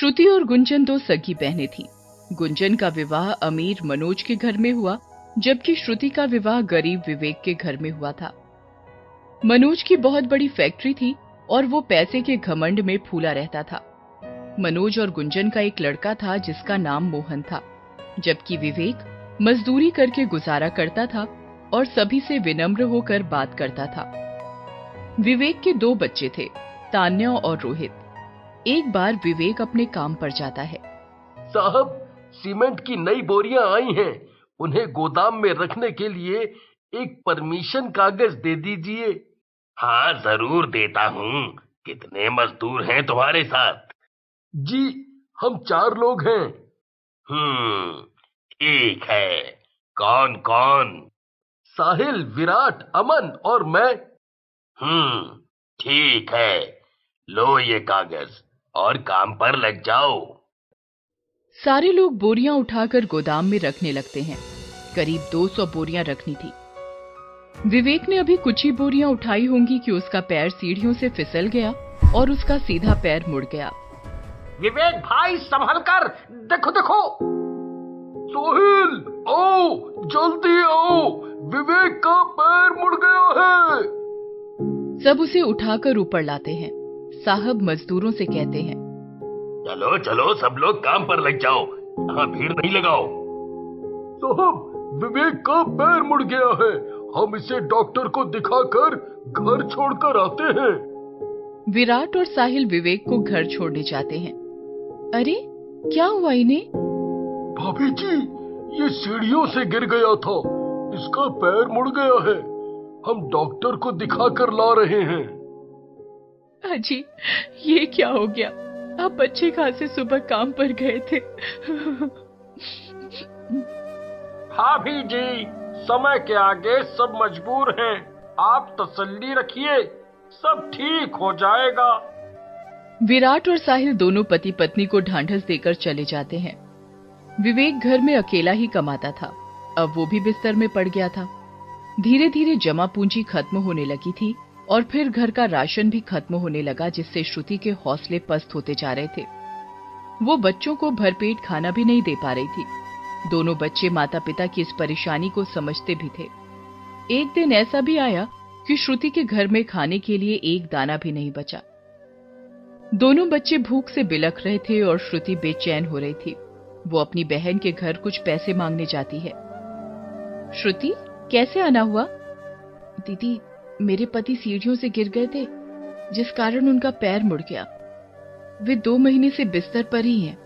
श्रुति और गुंजन दो सगी बहनें थी। गुंजन का विवाह अमीर मनोज के घर में हुआ, जबकि श्रुति का विवाह गरीब विवेक के घर में हुआ था। मनोज की बहुत बड़ी फैक्ट्री थी और वो पैसे के घमंड में फूला रहता था। मनोज और गुंजन का एक लड़का था जिसका नाम मोहन था, जबकि विवेक मजदूरी करके गुजारा करता था और सभी से विनम्र होकर बात करता था। विवेक के दो बच्चे थे, तान्या और रोहित। एक बार विवेक अपने काम पर जाता है। साहब, सीमेंट की नई बोरियाँ आई हैं। उन्हें गोदाम में रखने के लिए एक परमिशन कागज़ दे दीजिए। हाँ ज़रूर देता हूँ। कितने मजदूर हैं तुम्हारे साथ? जी, हम चार लोग हैं। हम्म एक है। कौन कौन? साहिल, विराट, अमन और मैं। हम्म ठीक है। लो ये कागज़। और काम पर लग जाओ। सारे लोग बोरियाँ उठाकर गोदाम में रखने लगते हैं। करीब 200 बोरियाँ रखनी थी। विवेक ने अभी कुछ ही बोरियाँ उठाई होंगी कि उसका पैर सीढ़ियों से फिसल गया और उसका सीधा पैर मुड़ गया। विवेक भाई संभल कर! देखो देखो! सोहिल आओ जल्दी आओ विवेक का पैर मुड़ गया है! सब उसे उठाकर ऊपर लाते हैं। साहब मजदूरों से कहते हैं। चलो चलो सब लोग काम पर लग जाओ। यहाँ भीड़ नहीं लगाओ। साहब विवेक का पैर मुड़ गया है। हम इसे डॉक्टर को दिखाकर घर छोड़कर आते हैं। विराट और साहिल विवेक को घर छोड़ने जाते हैं। अरे क्या हुआ इन्हें? भाभी जी ये सीढ़ियों से गिर गया था। इसका पैर मुड़ गया है। हम डॉक्टर को दिखाकर ला रहे हैं। अजी ये क्या हो गया? आप बच्चे कहाँ से सुबह काम पर गए थे। भाभी जी समय के आगे सब मजबूर हैं। आप तसल्ली रखिए सब ठीक हो जाएगा। विराट और साहिल दोनों पति पत्नी को ढांढस देकर चले जाते हैं। विवेक घर में अकेला ही कमाता था अब वो भी बिस्तर में पड़ गया था। धीरे धीरे जमा पूंजी खत्म होने लगी थी। और फिर घर का राशन भी खत्म होने लगा, जिससे श्रुति के हौसले पस्त होते जा रहे थे। वो बच्चों को भरपेट खाना भी नहीं दे पा रही थी। दोनों बच्चे माता पिता की इस परेशानी को समझते भी थे। एक दिन ऐसा भी आया कि श्रुति के घर में खाने के लिए एक दाना भी नहीं बचा। दोनों बच्चे भूख से बिलख रहे थे और श्रुति बेचैन हो रही थी। वो अपनी बहन के घर कुछ पैसे मांगने जाती है। श्रुति, कैसे आना हुआ? दीदी मेरे पति सीढ़ियों से गिर गए थे, जिस कारण उनका पैर मुड़ गया। वे दो महीने से बिस्तर पर ही हैं।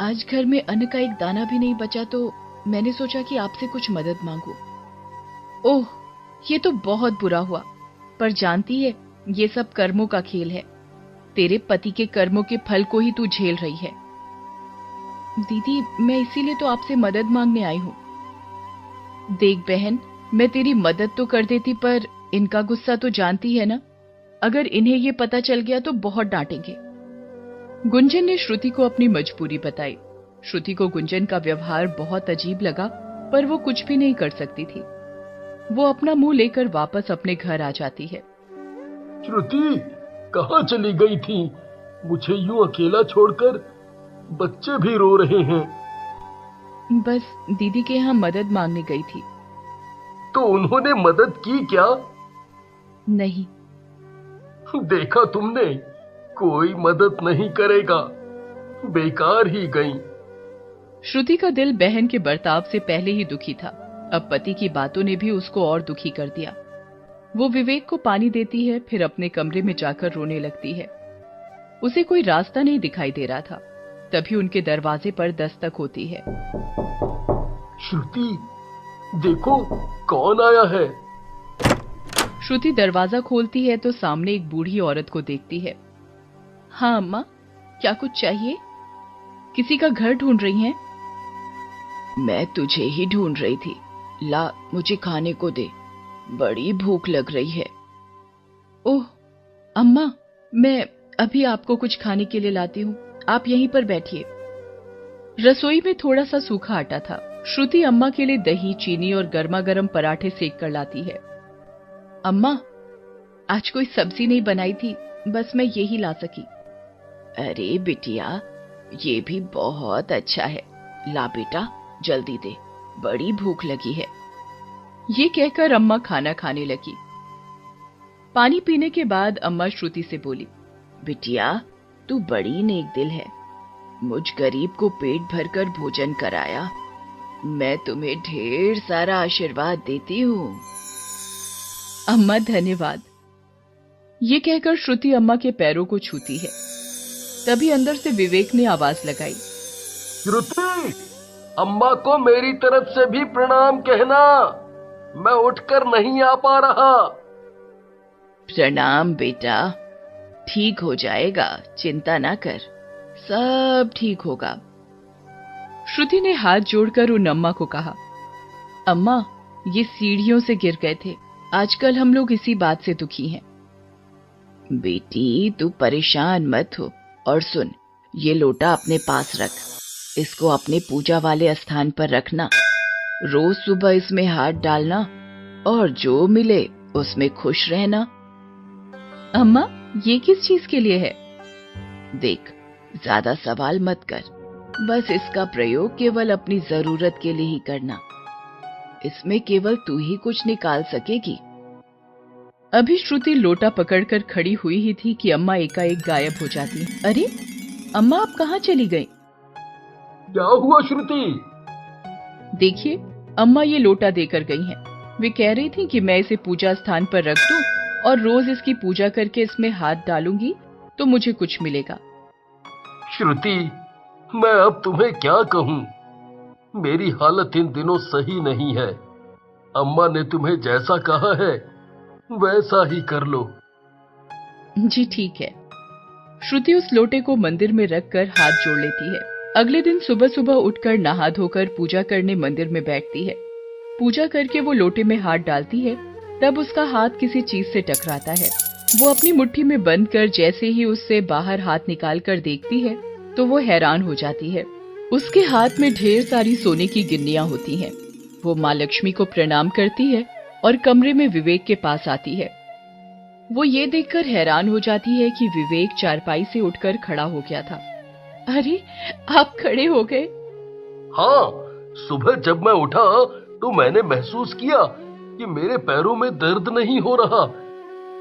आज घर में अन्न का एक दाना भी नहीं बचा तो मैंने सोचा कि आपसे कुछ मदद मांगू। ओह, ये तो बहुत बुरा हुआ। पर जानती है, ये सब कर्मों का खेल है। तेरे पति के कर्मों के फल को ही तू झेल रही है। दीदी, मैं इसीलिए तो आपसे मदद मांगने आई हूँ। देख बहन, मैं तेरी मदद तो कर देती, पर इनका गुस्सा तो जानती है ना? अगर इन्हें ये पता चल गया तो बहुत डांटेंगे। गुंजन ने श्रुति को अपनी मजबूरी बताई। श्रुति को गुंजन का व्यवहार बहुत अजीब लगा पर वो कुछ भी नहीं कर सकती थी। वो अपना मुँह लेकर वापस अपने घर आ जाती है। श्रुति कहाँ चली गई थी? मुझे यूँ अकेला छोड़कर बच्चे भी रो रहे हैं। बस दीदी के यहाँ मदद मांगने गई थी। तो उन्होंने मदद की क्या? नहीं। देखा तुमने? कोई मदद नहीं करेगा। बेकार ही गई। श्रुति का दिल बहन के बर्ताव से पहले ही दुखी था। अब पति की बातों ने भी उसको और दुखी कर दिया। वो विवेक को पानी देती है फिर अपने कमरे में जाकर रोने लगती है। उसे कोई रास्ता नहीं दिखाई दे रहा था। तभी उनके दरवाजे पर दस्तक होती है। श्रुति देखो कौन आया है? श्रुति दरवाज़ा खोलती है तो सामने एक बूढ़ी औरत को देखती है। हाँ अम्मा क्या कुछ चाहिए? किसी का घर ढूंढ रही हैं? मैं तुझे ही ढूंढ रही थी। ला मुझे खाने को दे। बड़ी भूख लग रही है। ओह अम्मा मैं अभी आपको कुछ खाने के लिए लाती हूँ। आप यहीं पर बैठिए। रसोई में थोड़ा सा सूखा आटा था। श्रुति अम्मा के लिए दही चीनी और गर्मा गर्म पराठे सेक कर लाती है। अम्मा आज कोई सब्ज़ी नहीं बनाई थी बस मैं यही ला सकी। अरे बिटिया ये भी बहुत अच्छा है। ला बेटा जल्दी दे बड़ी भूख लगी है। ये कहकर अम्मा खाना खाने लगी। पानी पीने के बाद अम्मा श्रुति से बोली बिटिया तू बड़ी नेक दिल है। मुझ गरीब को पेट भरकर भोजन कराया। मैं तुम्हें ढेर सारा आशीर्वाद देती हूँ। अम्मा धन्यवाद। ये कहकर श्रुति अम्मा के पैरों को छूती है। तभी अंदर से विवेक ने आवाज़ लगाई। श्रुति अम्मा को मेरी तरफ़ से भी प्रणाम कहना। मैं उठकर नहीं आ पा रहा। प्रणाम बेटा ठीक हो जाएगा चिंता ना कर सब ठीक होगा। श्रुति ने हाथ जोड़कर उन अम्मा को कहा अम्मा ये सीढ़ियों से गिर गए थे। आजकल हम लोग इसी बात से दुखी हैं। बेटी, तू परेशान मत हो। और सुन, ये लोटा अपने पास रख। इसको अपने पूजा वाले स्थान पर रखना। रोज सुबह इसमें हाथ डालना। और जो मिले, उसमें खुश रहना। अम्मा, ये किस चीज़ के लिए है? देख, ज़्यादा सवाल मत कर। बस इसका प्रयोग केवल अपनी ज़रूरत के लिए ही करना। इसमें केवल तू ही कुछ निकाल सकेगी। अभी श्रुति लोटा पकड़कर खड़ी हुई ही थी कि अम्मा एकाएक गायब हो जाती। अरे अम्मा आप कहाँ चली गई? क्या हुआ श्रुति? देखिए अम्मा ये लोटा देकर गई हैं। वे कह रही थी कि मैं इसे पूजा स्थान पर रख दूँ और रोज इसकी पूजा करके इसमें हाथ डालूँगी तो मुझे कुछ मिलेगा। श्रुति मैं अब तुम्हें क्या कहूँ? मेरी हालत इन दिनों सही नहीं है। अम्मा ने तुम्हें जैसा कहा है, वैसा ही कर लो। जी ठीक है। श्रुति उस लोटे को मंदिर में रखकर हाथ जोड़ लेती है। अगले दिन सुबह सुबह उठकर नहा धोकर पूजा करने मंदिर में बैठती है। पूजा करके वो लोटे में हाथ डालती है, तब उसका हाथ किसी चीज़ से टकराता है। वो अपनी मुट्ठी में बंद कर जैसे ही उससे बाहर हाथ निकाल कर देखती है तो वो हैरान हो जाती है। उसके हाथ में ढेर सारी सोने की गिन्नियाँ होती हैं। वो माँ लक्ष्मी को प्रणाम करती है और कमरे में विवेक के पास आती है। वो ये देखकर हैरान हो जाती है कि विवेक चारपाई से उठकर खड़ा हो गया था। अरे, आप खड़े हो गए। हाँ सुबह जब मैं उठा तो मैंने महसूस किया कि मेरे पैरों में दर्द नहीं हो रहा।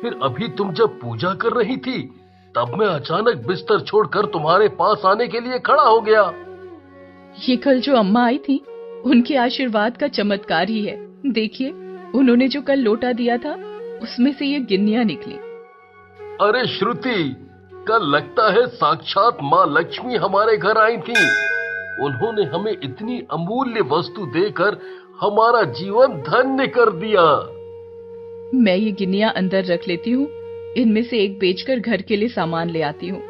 फिर अभी तुम जब पूजा कर रही थी, तब मैं अचानक बिस्तर छोड़कर तुम्हारे पास आने के लिए खड़ा हो गया। ये कल जो अम्मा आई थी उनके आशीर्वाद का चमत्कार ही है। देखिए उन्होंने जो कल लोटा दिया था उसमें से ये गिन्नियाँ निकली। अरे श्रुति कल लगता है साक्षात माँ लक्ष्मी हमारे घर आई थी। उन्होंने हमें इतनी अमूल्य वस्तु देकर हमारा जीवन धन्य कर दिया। मैं ये गिन्नियाँ अंदर रख लेती हूँ इनमें से एक बेचकर घर के लिए सामान ले आती हूँ।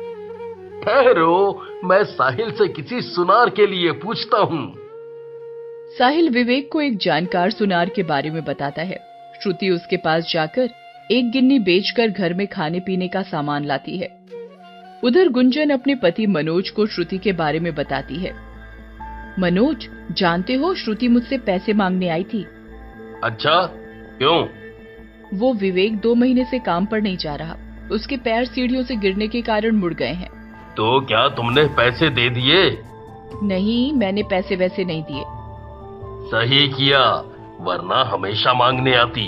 ठहरो मैं साहिल से किसी सुनार के लिए पूछता हूँ। साहिल विवेक को एक जानकार सुनार के बारे में बताता है। श्रुति उसके पास जाकर एक गिन्नी बेचकर घर में खाने पीने का सामान लाती है। उधर गुंजन अपने पति मनोज को श्रुति के बारे में बताती है। मनोज जानते हो श्रुति मुझसे पैसे मांगने आई थी? अच्छा क्यों? वो विवेक दो महीने से काम पर नहीं जा रहा। उसके पैर सीढ़ियों से गिरने के कारण मुड़ गए हैं। तो क्या तुमने पैसे दे दिए? नहीं मैंने पैसे वैसे नहीं दिए। सही किया वरना हमेशा मांगने आती।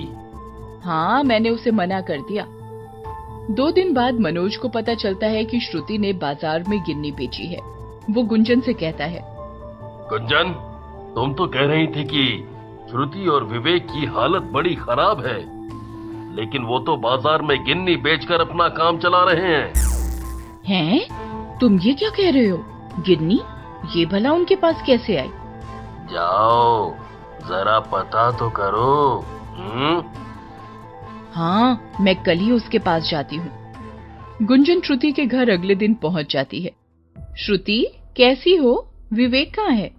हाँ मैंने उसे मना कर दिया। दो दिन बाद मनोज को पता चलता है कि श्रुति ने बाज़ार में गिन्नी बेची है। वो गुंजन से कहता है। गुंजन तुम तो कह रही थी कि श्रुति और विवेक की हालत बड़ी खराब है। लेकिन वो तो बाज़ार में गिन्नी बेचकर अपना काम चला रहे हैं। हैं? तुम ये क्या कह रहे हो? गिन्नी ये भला उनके पास कैसे आई? जाओ जरा पता तो करो हम्म? हाँ मैं कल ही उसके पास जाती हूँ। गुंजन श्रुति के घर अगले दिन पहुँच जाती है। श्रुति कैसी हो? विवेक कहाँ है?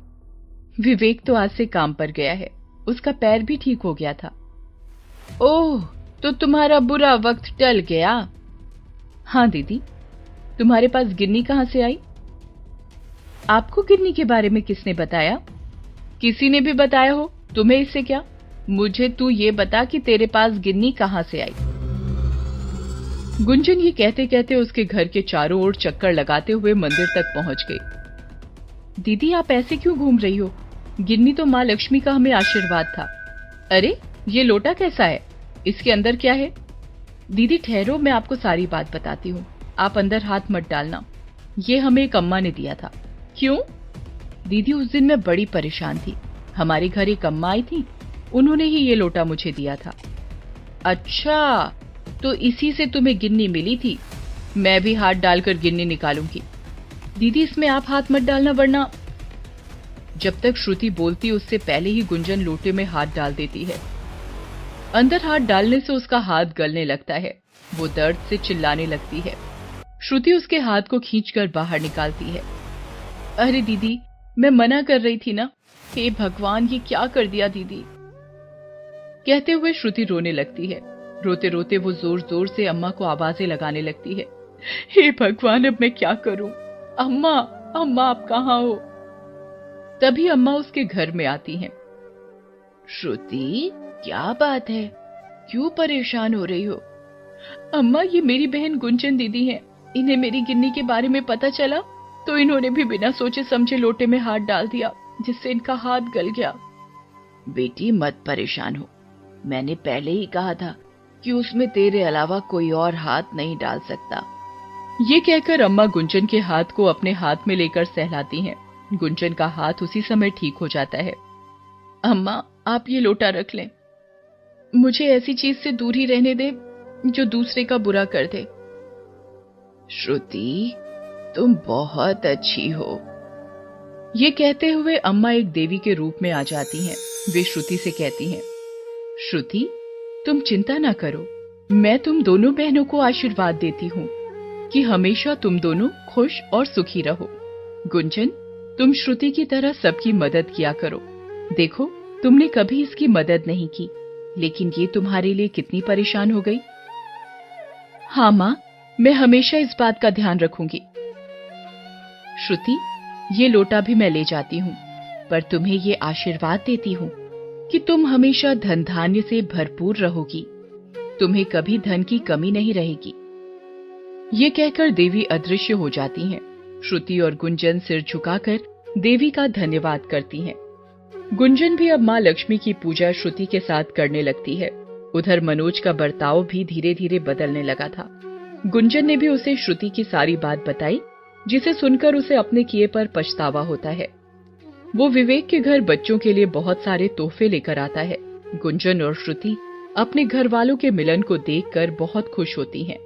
विवेक तो आज से काम पर गया है। उसका पैर भी ठीक हो गया था। ओह तो तुम्हारा बुरा वक्त टल गया। हाँ दीदी। तुम्हारे पास गिन्नी कहाँ से आई? आपको गिन्नी के बारे में किसने बताया? किसी ने भी बताया हो? तुम्हें इससे क्या? मुझे तू ये बता कि तेरे पास गिन्नी कहाँ से आई। गुंजन ये कहते कहते उसके घर के चारों ओर चक्कर लगाते हुए मंदिर तक पहुँच गई। दीदी, आप ऐसे क्यों घूम रही हो? गिन्नी तो माँ लक्ष्मी का हमें आशीर्वाद था। अरे, ये लोटा कैसा है? इसके अंदर क्या है? दीदी, ठहरो, मैं आपको सारी बात बताती हूँ। आप अंदर हाथ मत डालना। ये हमें एक अम्मा ने दिया था। क्यों? दीदी उस दिन मैं बड़ी परेशान थी। हमारे घर एक अम्मा आई थी। उन्होंने ही ये लोटा मुझे दिया था। अच्छा तो इसी से तुम्हें गिन्नी मिली थी। मैं भी हाथ डालकर गिन्नी निकालूँगी। दीदी, इसमें आप हाथ मत डालना वरना। जब तक श्रुति बोलती, उससे पहले ही गुंजन लोटे में हाथ डाल देती है। अंदर हाथ डालने से उसका हाथ गलने लगता है। वो दर्द से चिल्लाने लगती है। श्रुति उसके हाथ को खींचकर बाहर निकालती है। अरे दीदी, मैं मना कर रही थी ना? हे भगवान, ये क्या कर दिया दीदी? कहते हुए श्रुति रोने लगती है। रोते रोते वो ज़ोर ज़ोर से अम्मा को आवाज़ें लगाने लगती है। हे भगवान, अब मैं क्या करूँ? अम्मा अम्मा, आप कहाँ हो? तभी अम्मा उसके घर में आती हैं। श्रुति, क्या बात है? क्यों परेशान हो रही हो? अम्मा, ये मेरी बहन गुंजन दीदी है। इन्हें मेरी गिन्नी के बारे में पता चला तो इन्होंने भी बिना सोचे समझे लोटे में हाथ डाल दिया जिससे इनका हाथ गल गया। बेटी मत परेशान हो। मैंने पहले ही कहा था कि उसमें तेरे अलावा कोई और हाथ नहीं डाल सकता। ये कहकर अम्मा गुंजन के हाथ को अपने हाथ में लेकर सहलाती हैं। गुंजन का हाथ उसी समय ठीक हो जाता है। अम्मा आप ये लोटा रख लें। मुझे ऐसी चीज़ से दूर ही रहने दे जो दूसरे का बुरा कर दे। श्रुति, तुम बहुत अच्छी हो। ये कहते हुए अम्मा एक देवी के रूप में आ जाती हैं। वे श्रुति से कहती हैं, श्रुति, तुम चिंता ना करो। मैं तुम दोनों बहनों को आशीर्वाद देती हूँ कि हमेशा तुम दोनों खुश और सुखी रहो। गुंजन, तुम श्रुति की तरह सबकी मदद किया करो। देखो, तुमने कभी इसकी मदद नहीं की, लेकिन ये तुम्हारे लिए कितनी परेशान हो गई? हाँ माँ। मैं हमेशा इस बात का ध्यान रखूँगी। श्रुति, ये लोटा भी मैं ले जाती हूँ, पर तुम्हें ये आशीर्वाद देती हूँ कि तुम हमेशा धन धान्य से भरपूर रहोगी। तुम्हें कभी धन की कमी नहीं रहेगी। ये कहकर देवी अदृश्य हो जाती हैं। श्रुति और गुंजन सिर झुकाकर देवी का धन्यवाद करती हैं। गुंजन भी अब माँ लक्ष्मी की पूजा श्रुति के साथ करने लगती है। उधर मनोज का बर्ताव भी धीरे धीरे बदलने लगा था। गुंजन ने भी उसे श्रुति की सारी बात बताई, जिसे सुनकर उसे अपने किए पर पछतावा होता है वो विवेक के घर बच्चों के लिए बहुत सारे तोहफे लेकर आता है गुंजन और श्रुति अपने घर वालों के मिलन को देखकर बहुत खुश होती हैं।